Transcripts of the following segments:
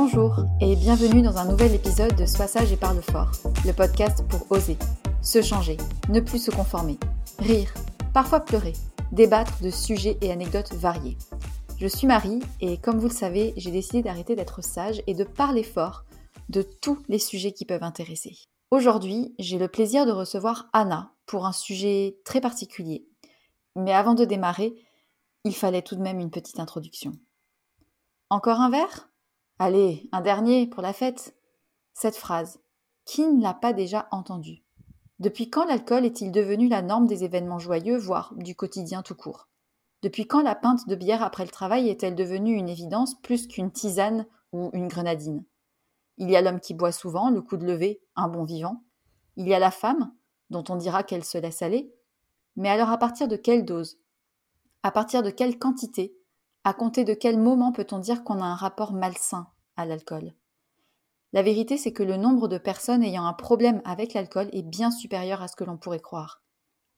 Bonjour et bienvenue dans un nouvel épisode de Sois sage et parle fort, le podcast pour oser, se changer, ne plus se conformer, rire, parfois pleurer, débattre de sujets et anecdotes variés. Je suis Marie et comme vous le savez, j'ai décidé d'arrêter d'être sage et de parler fort de tous les sujets qui peuvent intéresser. Aujourd'hui, j'ai le plaisir de recevoir Anna pour un sujet très particulier. Mais avant de démarrer, il fallait tout de même une petite introduction. Encore un verre? Allez, un dernier pour la fête. Cette phrase, qui ne l'a pas déjà entendue? Depuis quand l'alcool est-il devenu la norme des événements joyeux, voire du quotidien tout court? Depuis quand la pinte de bière après le travail est-elle devenue une évidence plus qu'une tisane ou une grenadine? Il y a l'homme qui boit souvent, le coup de lever, un bon vivant. Il y a la femme, dont on dira qu'elle se laisse aller. Mais alors à partir de quelle dose? À partir de quelle quantité? À compter de quel moment peut-on dire qu'on a un rapport malsain? À l'alcool La vérité, c'est que le nombre de personnes ayant un problème avec l'alcool est bien supérieur à ce que l'on pourrait croire.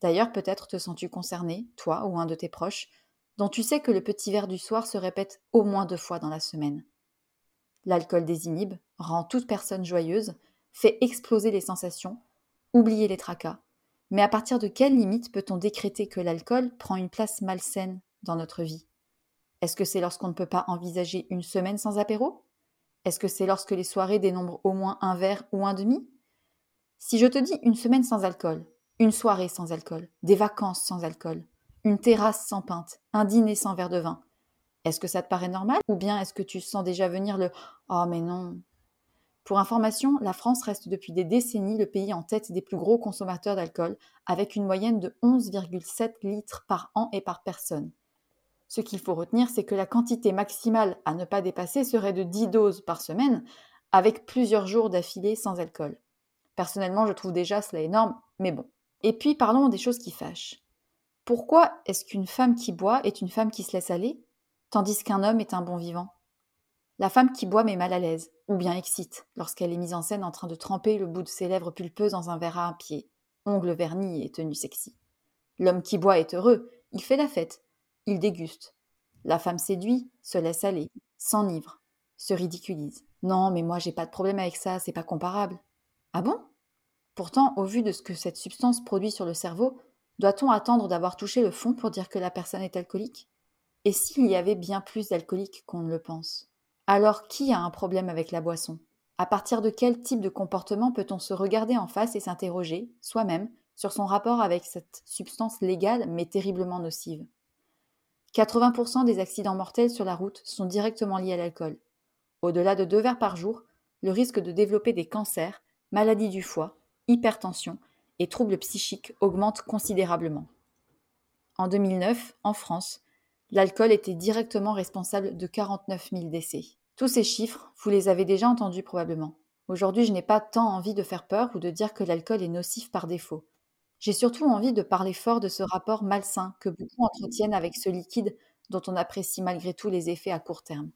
D'ailleurs, peut-être te sens-tu concerné, toi ou un de tes proches, dont tu sais que le petit verre du soir se répète au moins deux fois dans la semaine. L'alcool désinhibe, rend toute personne joyeuse, fait exploser les sensations, oublier les tracas. Mais à partir de quelle limite peut-on décréter que l'alcool prend une place malsaine dans notre vie? Est-ce que c'est lorsqu'on ne peut pas envisager une semaine sans apéro? Est-ce que c'est lorsque les soirées dénombrent au moins un verre ou un demi? Si je te dis une semaine sans alcool, Une soirée sans alcool, des vacances sans alcool, une terrasse sans pinte, un dîner sans verre de vin. Est-ce que ça te paraît normal? Ou bien est-ce que tu sens déjà venir le ⁇ Oh mais non !⁇ Pour information, la France reste depuis des décennies le pays en tête des plus gros consommateurs d'alcool, avec une moyenne de 11,7 litres par an et par personne. Ce qu'il faut retenir, c'est que la quantité maximale à ne pas dépasser serait de 10 doses par semaine, avec plusieurs jours d'affilée sans alcool. Personnellement, je trouve déjà cela énorme, mais bon. Et puis parlons des choses qui fâchent. Pourquoi est-ce qu'une femme qui boit est une femme qui se laisse aller, tandis qu'un homme est un bon vivant? La femme qui boit met mal à l'aise, ou bien excite, lorsqu'elle est mise en scène en train de tremper le bout de ses lèvres pulpeuses dans un verre à un pied, ongles vernis et tenue sexy. L'homme qui boit est heureux, il fait la fête, il déguste. La femme séduit, se laisse aller, s'enivre, se ridiculise. Non, mais moi j'ai pas de problème avec ça, c'est pas comparable. Ah bon? Pourtant, au vu de ce que cette substance produit sur le cerveau, doit-on attendre d'avoir touché le fond pour dire que la personne est alcoolique? Et s'il y avait bien plus d'alcooliques qu'on ne le pense? Alors qui a un problème avec la boisson? À partir de quel type de comportement peut-on se regarder en face et s'interroger, soi-même, sur son rapport avec cette substance légale mais terriblement nocive? 80% des accidents mortels sur la route sont directement liés à l'alcool. Au-delà de deux verres par jour, le risque de développer des cancers, maladies du foie, hypertension et troubles psychiques augmente considérablement. En 2009, en France, l'alcool était directement responsable de 49 000 décès. Tous ces chiffres, vous les avez déjà entendus probablement. Aujourd'hui, je n'ai pas tant envie de faire peur ou de dire que l'alcool est nocif par défaut. J'ai surtout envie de parler fort de ce rapport malsain que beaucoup entretiennent avec ce liquide dont on apprécie malgré tout les effets à court terme.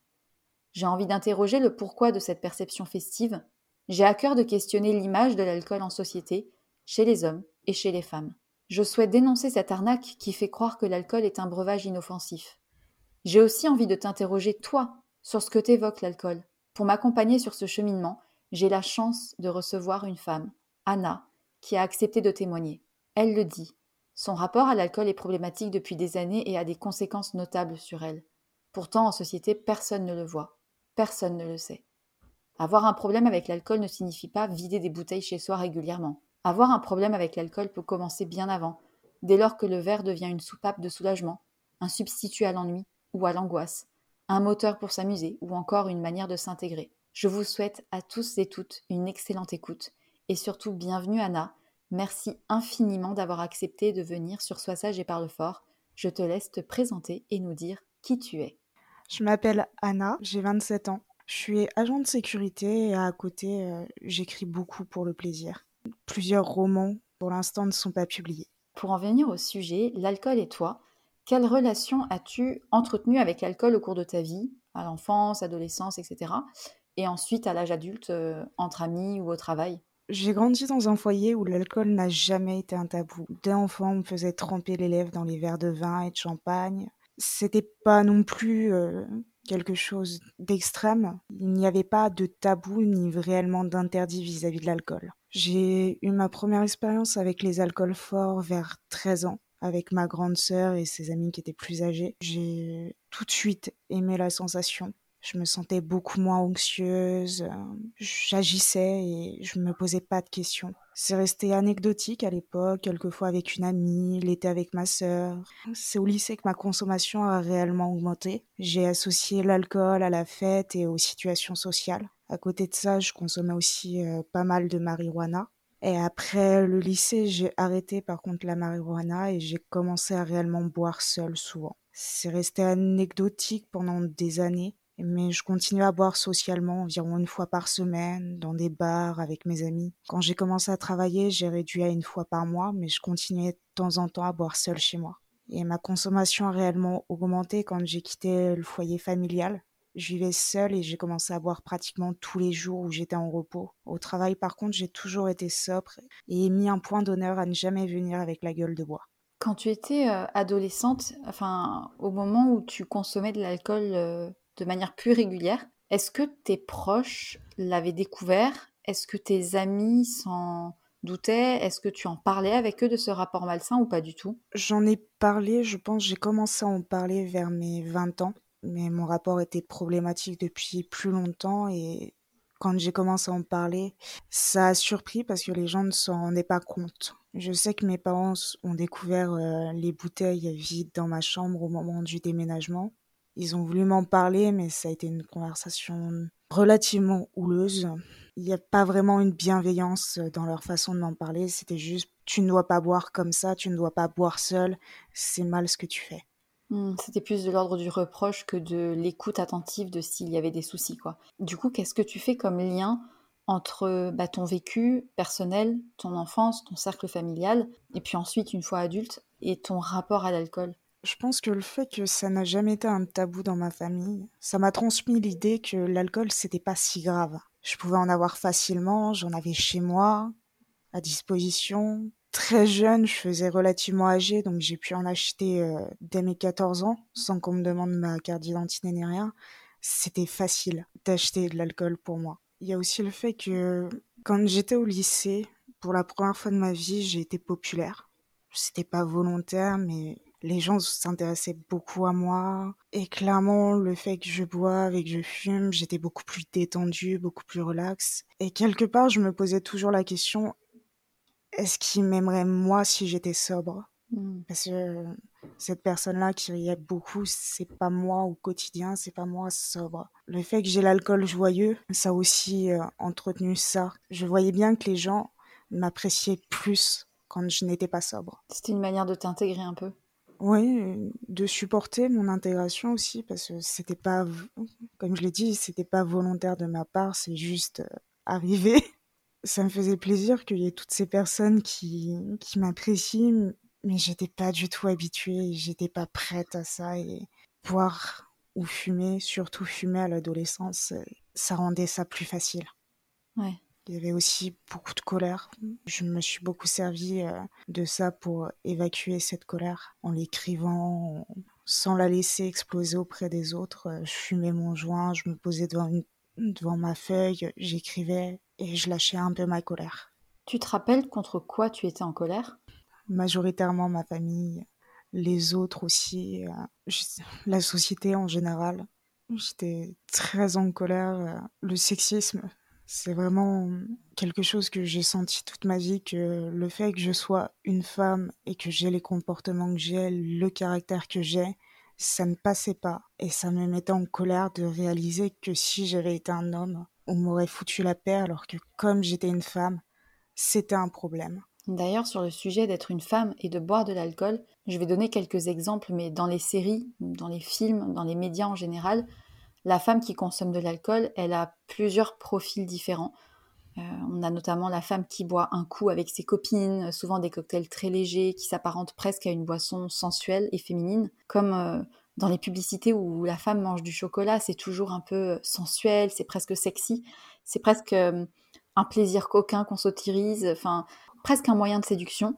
J'ai envie d'interroger le pourquoi de cette perception festive. J'ai à cœur de questionner l'image de l'alcool en société, chez les hommes et chez les femmes. Je souhaite dénoncer cette arnaque qui fait croire que l'alcool est un breuvage inoffensif. J'ai aussi envie de t'interroger, toi, sur ce que t'évoque l'alcool. Pour m'accompagner sur ce cheminement, j'ai la chance de recevoir une femme, Anna, qui a accepté de témoigner. Elle le dit. Son rapport à l'alcool est problématique depuis des années et a des conséquences notables sur elle. Pourtant, en société, personne ne le voit. Personne ne le sait. Avoir un problème avec l'alcool ne signifie pas vider des bouteilles chez soi régulièrement. Avoir un problème avec l'alcool peut commencer bien avant, dès lors que le verre devient une soupape de soulagement, un substitut à l'ennui ou à l'angoisse, un moteur pour s'amuser ou encore une manière de s'intégrer. Je vous souhaite à tous et toutes une excellente écoute et surtout bienvenue Anna, Merci infiniment d'avoir accepté de venir sur Sois sage et parle fort. Je te laisse te présenter et nous dire qui tu es. Je m'appelle Anna, j'ai 27 ans. Je suis agent de sécurité et à côté, euh, j'écris beaucoup pour le plaisir. Plusieurs romans, pour l'instant, ne sont pas publiés. Pour en venir au sujet, l'alcool et toi, quelle relation as-tu entretenue avec l'alcool au cours de ta vie, à l'enfance, adolescence, etc. Et ensuite à l'âge adulte, euh, entre amis ou au travail? J'ai grandi dans un foyer où l'alcool n'a jamais été un tabou. Dès enfant, on me faisait tremper les lèvres dans les verres de vin et de champagne. C'était pas non plus euh, quelque chose d'extrême. Il n'y avait pas de tabou ni réellement d'interdit vis-à-vis de l'alcool. J'ai eu ma première expérience avec les alcools forts vers 13 ans avec ma grande sœur et ses amis qui étaient plus âgés. J'ai tout de suite aimé la sensation je me sentais beaucoup moins anxieuse, euh, j'agissais et je me posais pas de questions. C'est resté anecdotique à l'époque, quelquefois avec une amie, l'été avec ma sœur. C'est au lycée que ma consommation a réellement augmenté. J'ai associé l'alcool à la fête et aux situations sociales. À côté de ça, je consommais aussi euh, pas mal de marijuana. Et après le lycée, j'ai arrêté par contre la marijuana et j'ai commencé à réellement boire seule souvent. C'est resté anecdotique pendant des années mais je continuais à boire socialement environ une fois par semaine, dans des bars avec mes amis. Quand j'ai commencé à travailler, j'ai réduit à une fois par mois, mais je continuais de temps en temps à boire seul chez moi. Et ma consommation a réellement augmenté quand j'ai quitté le foyer familial. Je vivais seule et j'ai commencé à boire pratiquement tous les jours où j'étais en repos. Au travail, par contre, j'ai toujours été sobre et mis un point d'honneur à ne jamais venir avec la gueule de bois. Quand tu étais euh, adolescente, enfin, au moment où tu consommais de l'alcool euh, de manière plus régulière. Est-ce que tes proches l'avaient découvert? Est-ce que tes amis s'en doutaient? Est-ce que tu en parlais avec eux de ce rapport malsain ou pas du tout? J'en ai parlé, je pense, j'ai commencé à en parler vers mes 20 ans, mais mon rapport était problématique depuis plus longtemps et quand j'ai commencé à en parler, ça a surpris parce que les gens ne s'en rendaient pas compte. Je sais que mes parents ont découvert euh, les bouteilles vides dans ma chambre au moment du déménagement. Ils ont voulu m'en parler, mais ça a été une conversation relativement houleuse. Il n'y a pas vraiment une bienveillance dans leur façon de m'en parler. C'était juste, tu ne dois pas boire comme ça, tu ne dois pas boire seul, c'est mal ce que tu fais. Hmm, c'était plus de l'ordre du reproche que de l'écoute attentive de s'il y avait des soucis, quoi. Du coup, qu'est-ce que tu fais comme lien entre bah, ton vécu personnel, ton enfance, ton cercle familial, et puis ensuite, une fois adulte, et ton rapport à l'alcool? Je pense que le fait que ça n'a jamais été un tabou dans ma famille, ça m'a transmis l'idée que l'alcool, c'était pas si grave. Je pouvais en avoir facilement, j'en avais chez moi, à disposition, très jeune, je faisais relativement âgé, donc j'ai pu en acheter euh, dès mes 14 ans, sans qu'on me demande ma carte d'identité ni rien. C'était facile d'acheter de l'alcool pour moi. Il y a aussi le fait que quand j'étais au lycée, pour la première fois de ma vie, j'ai été populaire. C'était pas volontaire, mais les gens s'intéressaient beaucoup à moi. Et clairement, le fait que je boive et que je fume, j'étais beaucoup plus détendue, beaucoup plus relax. Et quelque part, je me posais toujours la question, est-ce qu'il m'aimerait moi si j'étais sobre? Mmh. Parce que cette personne-là qui riait beaucoup, c'est pas moi au quotidien, c'est pas moi sobre. Le fait que j'ai l'alcool joyeux, ça a aussi euh, entretenu ça. Je voyais bien que les gens m'appréciaient plus quand je n'étais pas sobre. C'était une manière de t'intégrer un peu. Oui, de supporter mon intégration aussi, parce que c'était pas, comme je l'ai dit, c'était pas volontaire de ma part, c'est juste euh, arrivé. ça me faisait plaisir qu'il y ait toutes ces personnes qui, qui m'apprécient, mais j'étais pas du tout habituée, j'étais pas prête à ça et boire ou fumer, surtout fumer à l'adolescence, ça rendait ça plus facile. Ouais. Il y avait aussi beaucoup de colère. Je me suis beaucoup servi euh, de ça pour évacuer cette colère en l'écrivant, sans la laisser exploser auprès des autres. Je fumais mon joint, je me posais devant, devant ma feuille, j'écrivais et je lâchais un peu ma colère. Tu te rappelles contre quoi tu étais en colère? Majoritairement ma famille, les autres aussi, euh, la société en général. J'étais très en colère. Euh, le sexisme, c'est vraiment quelque chose que j'ai senti toute ma vie, que le fait que je sois une femme et que j'ai les comportements que j'ai, le caractère que j'ai, ça ne passait pas. Et ça me mettait en colère de réaliser que si j'avais été un homme, on m'aurait foutu la paix alors que comme j'étais une femme, c'était un problème. D'ailleurs, sur le sujet d'être une femme et de boire de l'alcool, je vais donner quelques exemples, mais dans les séries, dans les films, dans les médias en général, la femme qui consomme de l'alcool, elle a plusieurs profils différents. Euh, on a notamment la femme qui boit un coup avec ses copines, souvent des cocktails très légers qui s'apparentent presque à une boisson sensuelle et féminine, comme euh, dans les publicités où la femme mange du chocolat, c'est toujours un peu sensuel, c'est presque sexy, c'est presque euh, un plaisir coquin qu'on s'autorise, enfin presque un moyen de séduction.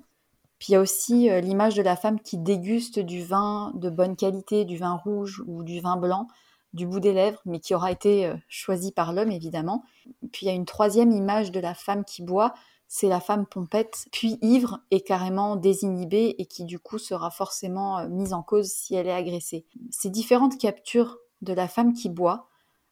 Puis il y a aussi euh, l'image de la femme qui déguste du vin de bonne qualité, du vin rouge ou du vin blanc, du bout des lèvres, mais qui aura été euh, choisi par l'homme évidemment. Puis il y a une troisième image de la femme qui boit, c'est la femme pompette, puis ivre et carrément désinhibée et qui du coup sera forcément euh, mise en cause si elle est agressée. Ces différentes captures de la femme qui boit,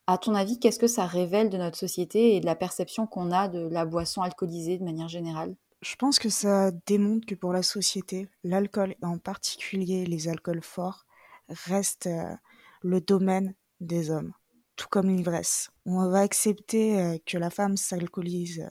à ton avis, qu'est-ce que ça révèle de notre société et de la perception qu'on a de la boisson alcoolisée de manière générale? Je pense que ça démontre que pour la société, l'alcool, et en particulier les alcools forts, reste euh, le domaine des hommes, tout comme l'ivresse. On va accepter euh, que la femme s'alcoolise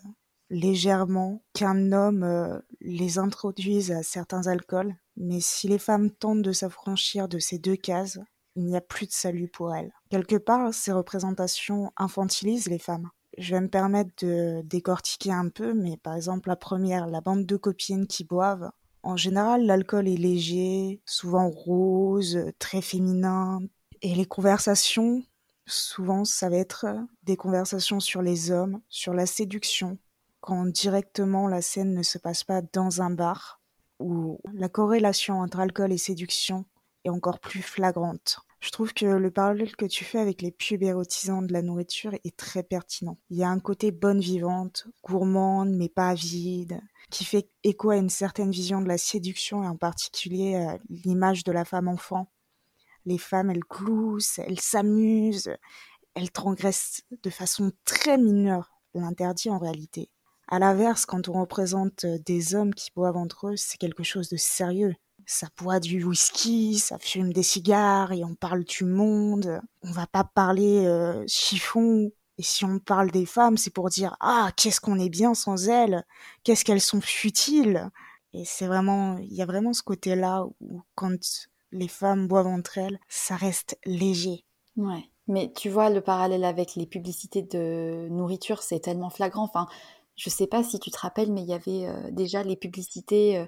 légèrement qu'un homme euh, les introduise à certains alcools, mais si les femmes tentent de s'affranchir de ces deux cases, il n'y a plus de salut pour elles. Quelque part, ces représentations infantilisent les femmes. Je vais me permettre de décortiquer un peu, mais par exemple la première, la bande de copines qui boivent. En général, l'alcool est léger, souvent rose, très féminin, et les conversations, souvent, ça va être des conversations sur les hommes, sur la séduction, quand directement la scène ne se passe pas dans un bar, où la corrélation entre alcool et séduction est encore plus flagrante. Je trouve que le parallèle que tu fais avec les pubs érotisants de la nourriture est très pertinent. Il y a un côté bonne vivante, gourmande mais pas avide, qui fait écho à une certaine vision de la séduction et en particulier euh, l'image de la femme enfant. Les femmes, elles gloussent, elles s'amusent, elle transgresse de façon très mineure l'interdit en réalité. À l'inverse, quand on représente des hommes qui boivent entre eux, c'est quelque chose de sérieux. Ça boit du whisky, ça fume des cigares et on parle du monde. On va pas parler euh, chiffon. Et si on parle des femmes, c'est pour dire ah qu'est-ce qu'on est bien sans elles, qu'est-ce qu'elles sont futiles. Et c'est vraiment, il y a vraiment ce côté-là où quand les femmes boivent entre elles, ça reste léger. Ouais. Mais tu vois, le parallèle avec les publicités de nourriture, c'est tellement flagrant. Enfin, je sais pas si tu te rappelles, mais il y avait euh, déjà les publicités euh,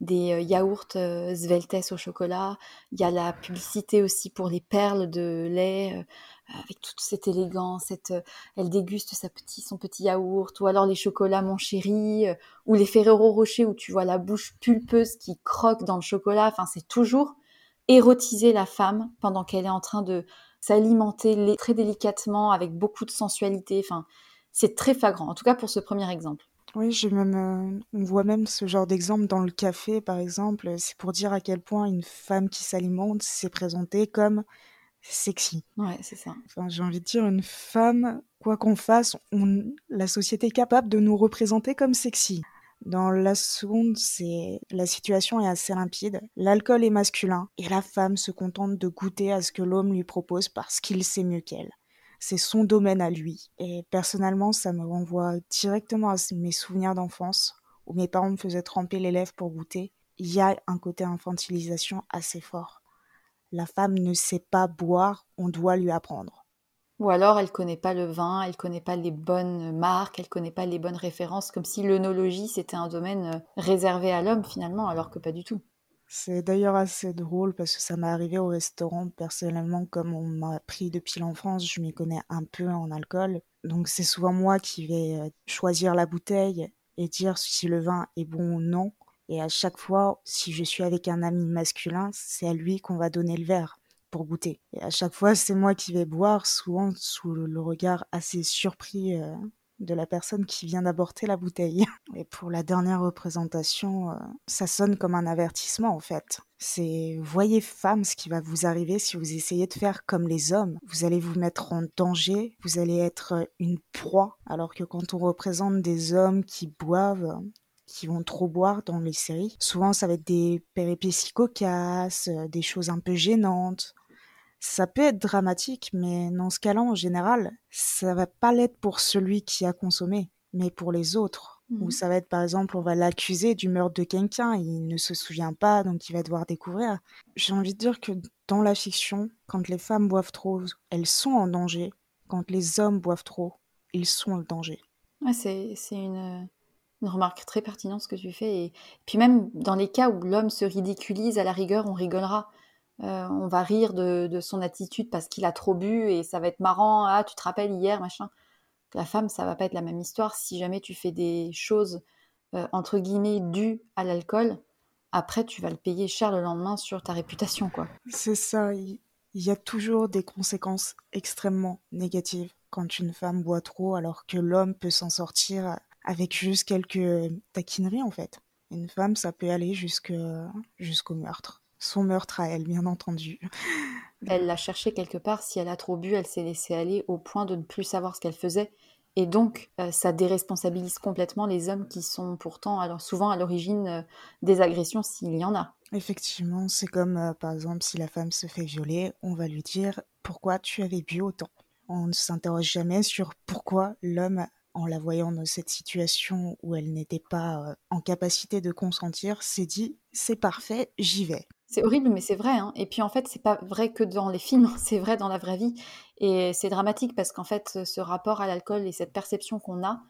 des euh, yaourts Sveltes au chocolat. Il y a la publicité aussi pour les perles de lait avec toute cette élégance. Cette, elle déguste sa petit, son petit yaourt. Ou alors les chocolats Mon Chéri. ou les Ferrero Rocher où tu vois la bouche pulpeuse qui croque dans le chocolat. Enfin, c'est toujours érotiser la femme pendant qu'elle est en train de s'alimenter très délicatement avec beaucoup de sensualité. Enfin, c'est très flagrant, en tout cas pour ce premier exemple. Oui, j'ai même, euh, on voit même ce genre d'exemple dans le café, par exemple. C'est pour dire à quel point une femme qui s'alimente s'est présentée comme sexy. Ouais, c'est ça. Enfin, j'ai envie de dire, une femme, quoi qu'on fasse, on, la société est capable de nous représenter comme sexy. Dans la seconde, la situation est assez limpide. L'alcool est masculin et la femme se contente de goûter à ce que l'homme lui propose parce qu'il sait mieux qu'elle. C'est son domaine à lui. Et personnellement, ça me renvoie directement à mes souvenirs d'enfance où mes parents me faisaient tremper les lèvres pour goûter. Il y a un côté infantilisation assez fort. La femme ne sait pas boire, on doit lui apprendre. Ou alors elle connaît pas le vin, elle connaît pas les bonnes marques, elle connaît pas les bonnes références, comme si l'œnologie c'était un domaine euh, réservé à l'homme finalement, alors que pas du tout. C'est d'ailleurs assez drôle parce que ça m'est arrivé au restaurant. Personnellement, comme on m'a pris depuis l'enfance, je m'y connais un peu en alcool. Donc c'est souvent moi qui vais euh, choisir la bouteille et dire si le vin est bon ou non. Et à chaque fois, si je suis avec un ami masculin, c'est à lui qu'on va donner le verre pour goûter. Et à chaque fois, c'est moi qui vais boire, souvent sous le regard assez surpris euh, de la personne qui vient d'aborder la bouteille. Et pour la dernière représentation, euh, ça sonne comme un avertissement en fait. C'est voyez femme ce qui va vous arriver si vous essayez de faire comme les hommes. Vous allez vous mettre en danger, vous allez être une proie. Alors que quand on représente des hommes qui boivent, qui vont trop boire dans les séries. Souvent, ça va être des péripéties cocasses, euh, des choses un peu gênantes, ça peut être dramatique, mais dans ce cas-là, en général, ça va pas l'être pour celui qui a consommé, mais pour les autres. Ou mmh. ça va être, par exemple, on va l'accuser du meurtre de quelqu'un, il ne se souvient pas, donc il va devoir découvrir. J'ai envie de dire que dans la fiction, quand les femmes boivent trop, elles sont en danger. Quand les hommes boivent trop, ils sont en danger. Ouais, c'est une, une remarque très pertinente ce que tu fais. Et puis même dans les cas où l'homme se ridiculise, à la rigueur, on rigolera. Euh, on va rire de, son attitude parce qu'il a trop bu et ça va être marrant. Ah, tu te rappelles hier, machin. La femme, ça va pas être la même histoire. Si jamais tu fais des choses euh, entre guillemets dues à l'alcool, après tu vas le payer cher le lendemain sur ta réputation, quoi. C'est ça. Il y a toujours des conséquences extrêmement négatives quand une femme boit trop, alors que l'homme peut s'en sortir avec juste quelques taquineries en fait. Une femme, ça peut aller jusqu'au meurtre son meurtre à elle, bien entendu. Elle l'a cherché quelque part. Si elle a trop bu, elle s'est laissée aller au point de ne plus savoir ce qu'elle faisait. Et donc, euh, ça déresponsabilise complètement les hommes qui sont pourtant alors souvent à l'origine euh, des agressions s'il y en a. Effectivement, c'est comme euh, par exemple si la femme se fait violer, on va lui dire pourquoi tu avais bu autant? On ne s'interroge jamais sur pourquoi l'homme, en la voyant dans cette situation où elle n'était pas en capacité de consentir, s'est dit c'est parfait, j'y vais. C'est horrible, mais c'est vrai. Hein. Et puis en fait, c'est pas vrai que dans les films, c'est vrai dans la vraie vie. Et c'est dramatique parce qu'en fait, ce rapport à l'alcool et cette perception qu'on a,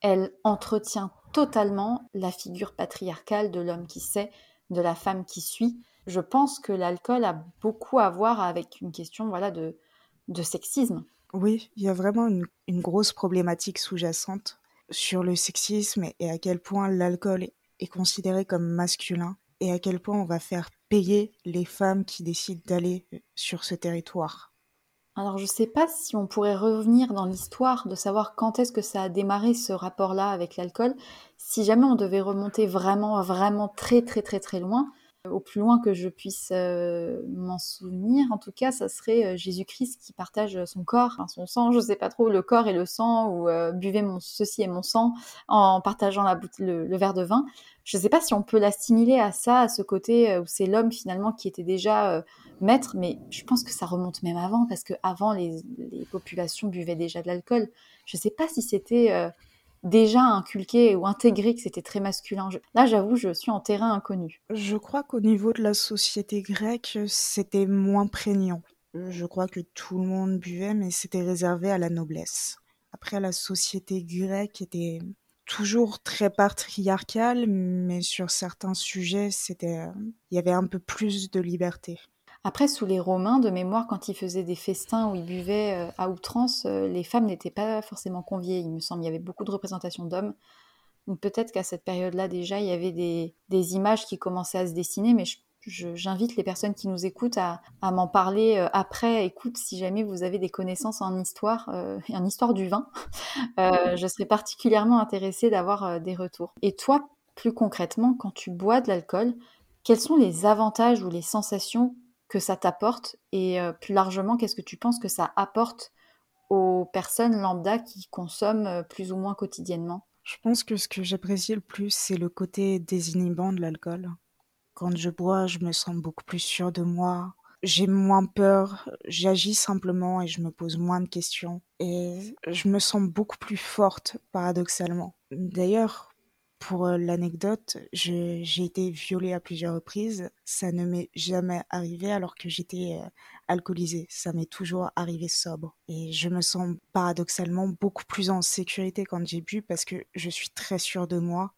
elle entretient totalement la figure patriarcale de l'homme qui sait, de la femme qui suit. Je pense que l'alcool a beaucoup à voir avec une question voilà, de, de sexisme. Oui, il y a vraiment une, une grosse problématique sous-jacente sur le sexisme et à quel point l'alcool est considéré comme masculin et à quel point on va faire payer les femmes qui décident d'aller euh, sur ce territoire alors je ne sais pas si on pourrait revenir dans l'histoire de savoir quand est-ce que ça a démarré ce rapport-là avec l'alcool. Si jamais on devait remonter vraiment, vraiment très, très, très, très loin, Au plus loin que je puisse euh, m'en souvenir, en tout cas, ça serait euh, Jésus-Christ qui partage son corps, son sang, je sais pas trop, le corps et le sang, ou buvez mon ceci et mon sang en partageant la le, le, verre de vin. Je sais pas si on peut l'assimiler à ça, à ce côté où c'est l'homme finalement qui était déjà maître, mais je pense que ça remonte même avant, parce que avant les, populations buvaient déjà de l'alcool. Je sais pas si c'était déjà inculqué ou intégré que c'était très masculin. Là, j'avoue, je suis en terrain inconnu. Je crois qu'au niveau de la société grecque, c'était moins prégnant. Je crois que tout le monde buvait, mais c'était réservé à la noblesse. Après, la société grecque était toujours très patriarcale, mais sur certains sujets, c'était, il y avait un peu plus de liberté. Après, sous les Romains, de mémoire, quand ils faisaient des festins où ils buvaient euh, à outrance, euh, les femmes n'étaient pas forcément conviées, il me semble. Il y avait beaucoup de représentations d'hommes. Peut-être qu'à cette période-là, déjà, il y avait des, images qui commençaient à se dessiner, mais j'invite les personnes qui nous écoutent à, m'en parler euh, après. Écoute, si jamais vous avez des connaissances en histoire, et en histoire du vin, je serais particulièrement intéressée d'avoir des retours. Et toi, plus concrètement, quand tu bois de l'alcool, quels sont les avantages ou les sensations que ça t'apporte et euh, plus largement, qu'est-ce que tu penses que ça apporte aux personnes lambda qui consomment euh, plus ou moins quotidiennement? Je pense que ce que j'apprécie le plus, c'est le côté désinhibant de l'alcool. Quand je bois, je me sens beaucoup plus sûre de moi. J'ai moins peur, j'agis simplement et je me pose moins de questions. Et je me sens beaucoup plus forte, paradoxalement. D'ailleurs, pour euh, l'anecdote, j'ai été violée à plusieurs reprises. Ça ne m'est jamais arrivé alors que j'étais euh, alcoolisée. Ça m'est toujours arrivé sobre. Et je me sens paradoxalement beaucoup plus en sécurité quand j'ai bu parce que je suis très sûre de moi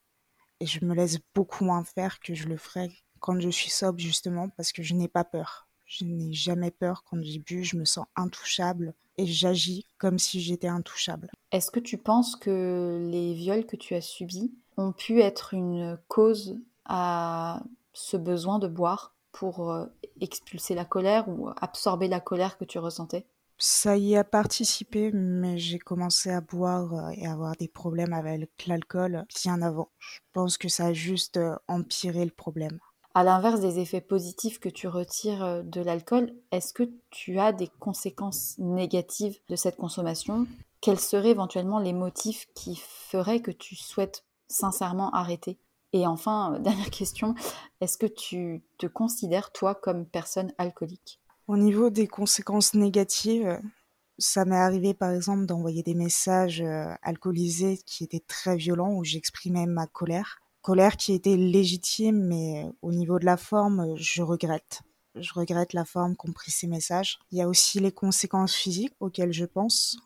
et je me laisse beaucoup moins faire que je le ferais quand je suis sobre justement parce que je n'ai pas peur. Je n'ai jamais peur quand j'ai bu, je me sens intouchable et j'agis comme si j'étais intouchable. Est-ce que tu penses que les viols que tu as subis ont pu être une cause à ce besoin de boire pour euh, expulser la colère ou absorber la colère que tu ressentais? Ça y a participé, mais j'ai commencé à boire euh, et avoir des problèmes avec l'alcool bien avant. Je pense que ça a juste euh, empiré le problème. À l'inverse des effets positifs que tu retires de l'alcool, est-ce que tu as des conséquences négatives de cette consommation? Quels seraient éventuellement les motifs qui feraient que tu souhaites sincèrement arrêter Et enfin, euh, dernière question, est-ce que tu te considères, toi, comme personne alcoolique? Au niveau des conséquences négatives, ça m'est arrivé par exemple d'envoyer des messages euh, alcoolisés qui étaient très violents où j'exprimais ma colère. Colère qui était légitime, mais au niveau de la forme, je regrette. Je regrette la forme qu'ont pris ces messages. Il y a aussi les conséquences physiques auxquelles je pense,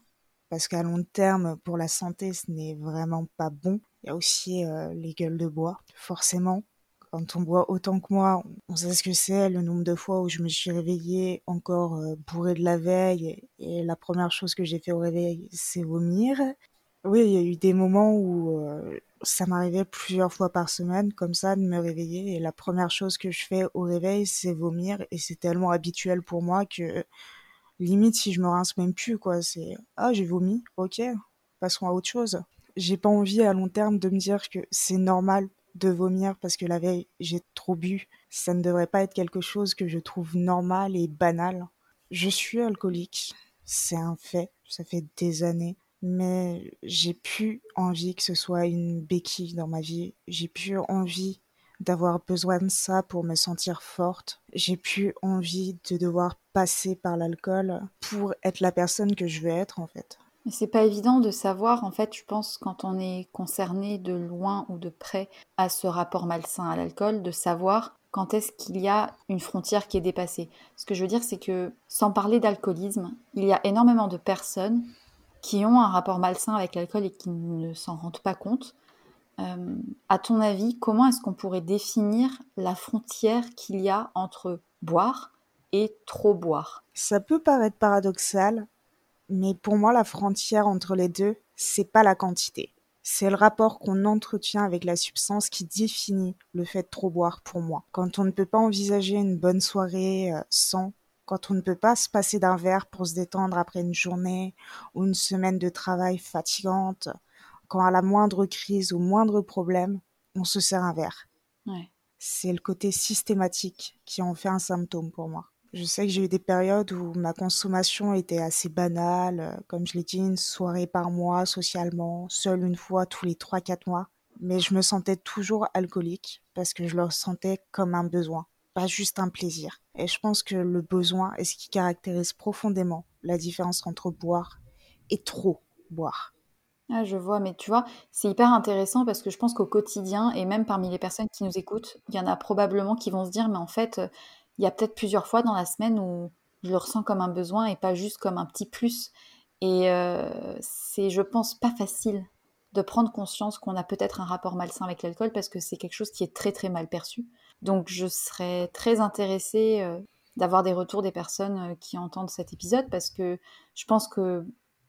parce qu'à long terme, pour la santé, ce n'est vraiment pas bon. Il y a aussi euh, les gueules de bois, forcément. Quand on boit autant que moi, on sait ce que c'est, le nombre de fois où je me suis réveillée encore euh, bourrée de la veille et la première chose que j'ai fait au réveil, c'est vomir. Oui, il y a eu des moments où euh, ça m'arrivait plusieurs fois par semaine, comme ça, de me réveiller et la première chose que je fais au réveil, c'est vomir et c'est tellement habituel pour moi que limite si je me rince même plus quoi, c'est ah j'ai vomi, ok, passons à autre chose j'ai pas envie à long terme de me dire que c'est normal de vomir parce que la veille j'ai trop bu. Ça ne devrait pas être quelque chose que je trouve normal et banal. Je suis alcoolique, c'est un fait, ça fait des années, mais j'ai plus envie que ce soit une béquille dans ma vie. J'ai plus envie d'avoir besoin de ça pour me sentir forte. J'ai plus envie de devoir passer par l'alcool pour être la personne que je veux être en fait. C'est pas évident de savoir, en fait, je pense, quand on est concerné de loin ou de près à ce rapport malsain à l'alcool, de savoir quand est-ce qu'il y a une frontière qui est dépassée. Ce que je veux dire, c'est que sans parler d'alcoolisme, il y a énormément de personnes qui ont un rapport malsain avec l'alcool et qui ne s'en rendent pas compte. Euh, à ton avis, comment est-ce qu'on pourrait définir la frontière qu'il y a entre boire et trop boire? Ça peut paraître paradoxal, mais pour moi, la frontière entre les deux, c'est pas la quantité. C'est le rapport qu'on entretient avec la substance qui définit le fait de trop boire pour moi. Quand on ne peut pas envisager une bonne soirée euh, sans, quand on ne peut pas se passer d'un verre pour se détendre après une journée ou une semaine de travail fatigante, quand à la moindre crise ou moindre problème, on se sert un verre. c'est le côté systématique qui en fait un symptôme pour moi. Je sais que j'ai eu des périodes où ma consommation était assez banale, euh, comme je l'ai dit, une soirée par mois socialement, seule une fois tous les 3-4 mois. Mais je me sentais toujours alcoolique parce que je le ressentais comme un besoin, pas juste un plaisir. Et je pense que le besoin est ce qui caractérise profondément la différence entre boire et trop boire. Ah, je vois, mais tu vois, c'est hyper intéressant parce que je pense qu'au quotidien, et même parmi les personnes qui nous écoutent, il y en a probablement qui vont se dire, mais en fait, il y a peut-être plusieurs fois dans la semaine où je le ressens comme un besoin et pas juste comme un petit plus. Et euh, c'est, je pense, pas facile de prendre conscience qu'on a peut-être un rapport malsain avec l'alcool parce que c'est quelque chose qui est très très mal perçu. Donc je serais très intéressée euh, d'avoir des retours des personnes euh, qui entendent cet épisode parce que je pense que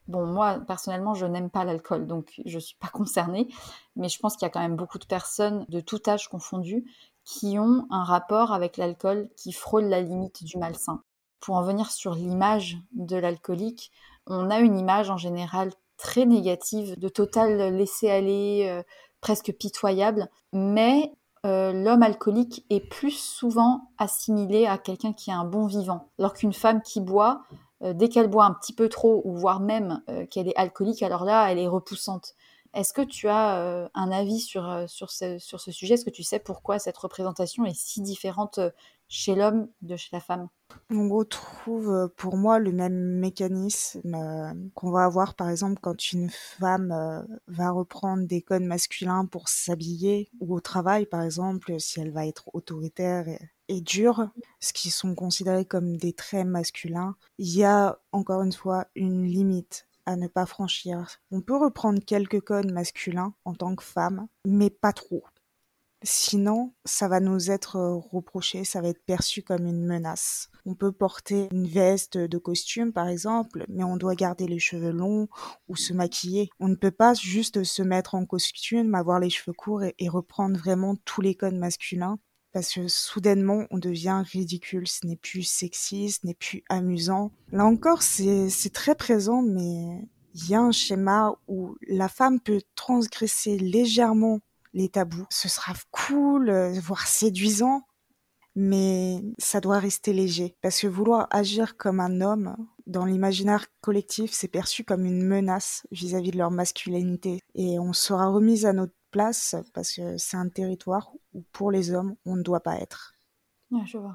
Bon, moi, personnellement, je n'aime pas l'alcool, donc je ne suis pas concernée, mais je pense qu'il y a quand même beaucoup de personnes de tout âge confondu qui ont un rapport avec l'alcool qui frôle la limite du malsain. Pour en venir sur l'image de l'alcoolique, on a une image en général très négative, de total laisser-aller, euh, presque pitoyable, mais euh, l'homme alcoolique est plus souvent assimilé à quelqu'un qui est un bon vivant, alors qu'une femme qui boit, euh, dès qu'elle boit un petit peu trop, ou voire même qu'elle est alcoolique, alors là, elle est repoussante. Est-ce que tu as un avis sur, sur, ce, sujet? Est-ce que tu sais pourquoi cette représentation est si différente chez l'homme de chez la femme? On retrouve pour moi le même mécanisme qu'on va avoir par exemple quand une femme va reprendre des codes masculins pour s'habiller ou au travail par exemple si elle va être autoritaire et, et dure, ce qui sont considérés comme des traits masculins, il y a encore une fois une limite à ne pas franchir. On peut reprendre quelques codes masculins en tant que femme, mais pas trop. Sinon, ça va nous être reproché, ça va être perçu comme une menace. On peut porter une veste de costume, par exemple, mais on doit garder les cheveux longs ou se maquiller. On ne peut pas juste se mettre en costume, avoir les cheveux courts et, reprendre vraiment tous les codes masculins parce que soudainement on devient ridicule, ce n'est plus sexy, ce n'est plus amusant. Là encore, c'est très présent, mais il y a un schéma où la femme peut transgresser légèrement les tabous. Ce sera cool, euh, voire séduisant, mais ça doit rester léger. Parce que vouloir agir comme un homme, dans l'imaginaire collectif, c'est perçu comme une menace vis-à-vis -vis de leur masculinité. Et on sera remise à notre place parce que c'est un territoire où pour les hommes, on ne doit pas être. je vois.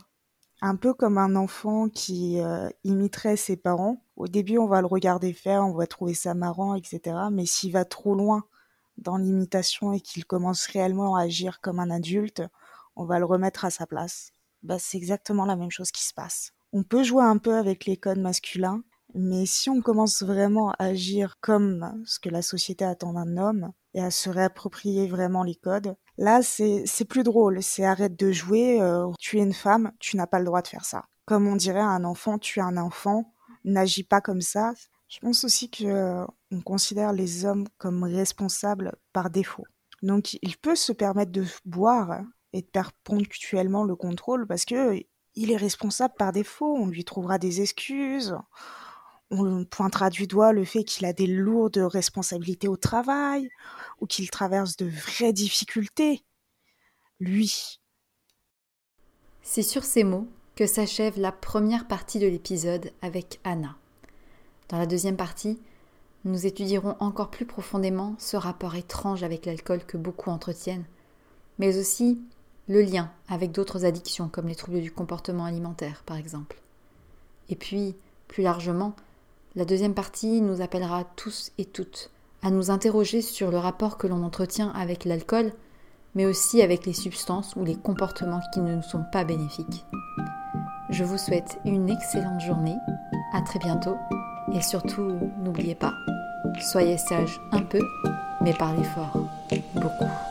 Un peu comme un enfant qui euh, imiterait ses parents. Au début, on va le regarder faire, on va trouver ça marrant, etc. Mais s'il va trop loin dans l'imitation et qu'il commence réellement à agir comme un adulte, on va le remettre à sa place. Bah, c'est exactement la même chose qui se passe. On peut jouer un peu avec les codes masculins, mais si on commence vraiment à agir comme ce que la société attend d'un homme et à se réapproprier vraiment les codes, là c'est plus drôle. C'est arrête de jouer, euh, tu es une femme, tu n'as pas le droit de faire ça. Comme on dirait à un enfant, tu es un enfant, n'agis pas comme ça. Je pense aussi que euh, on considère les hommes comme responsables par défaut. Donc il peut se permettre de boire et de perdre ponctuellement le contrôle parce que il est responsable par défaut. On lui trouvera des excuses on pointera du doigt le fait qu'il a des lourdes responsabilités au travail ou qu'il traverse de vraies difficultés. Lui. C'est sur ces mots que s'achève la première partie de l'épisode avec Anna. Dans la deuxième partie, nous étudierons encore plus profondément ce rapport étrange avec l'alcool que beaucoup entretiennent, mais aussi le lien avec d'autres addictions comme les troubles du comportement alimentaire par exemple. Et puis, plus largement, la deuxième partie nous appellera tous et toutes à nous interroger sur le rapport que l'on entretient avec l'alcool, mais aussi avec les substances ou les comportements qui ne nous sont pas bénéfiques. Je vous souhaite une excellente journée, à très bientôt, et surtout n'oubliez pas, soyez sage un peu, mais parlez fort, beaucoup.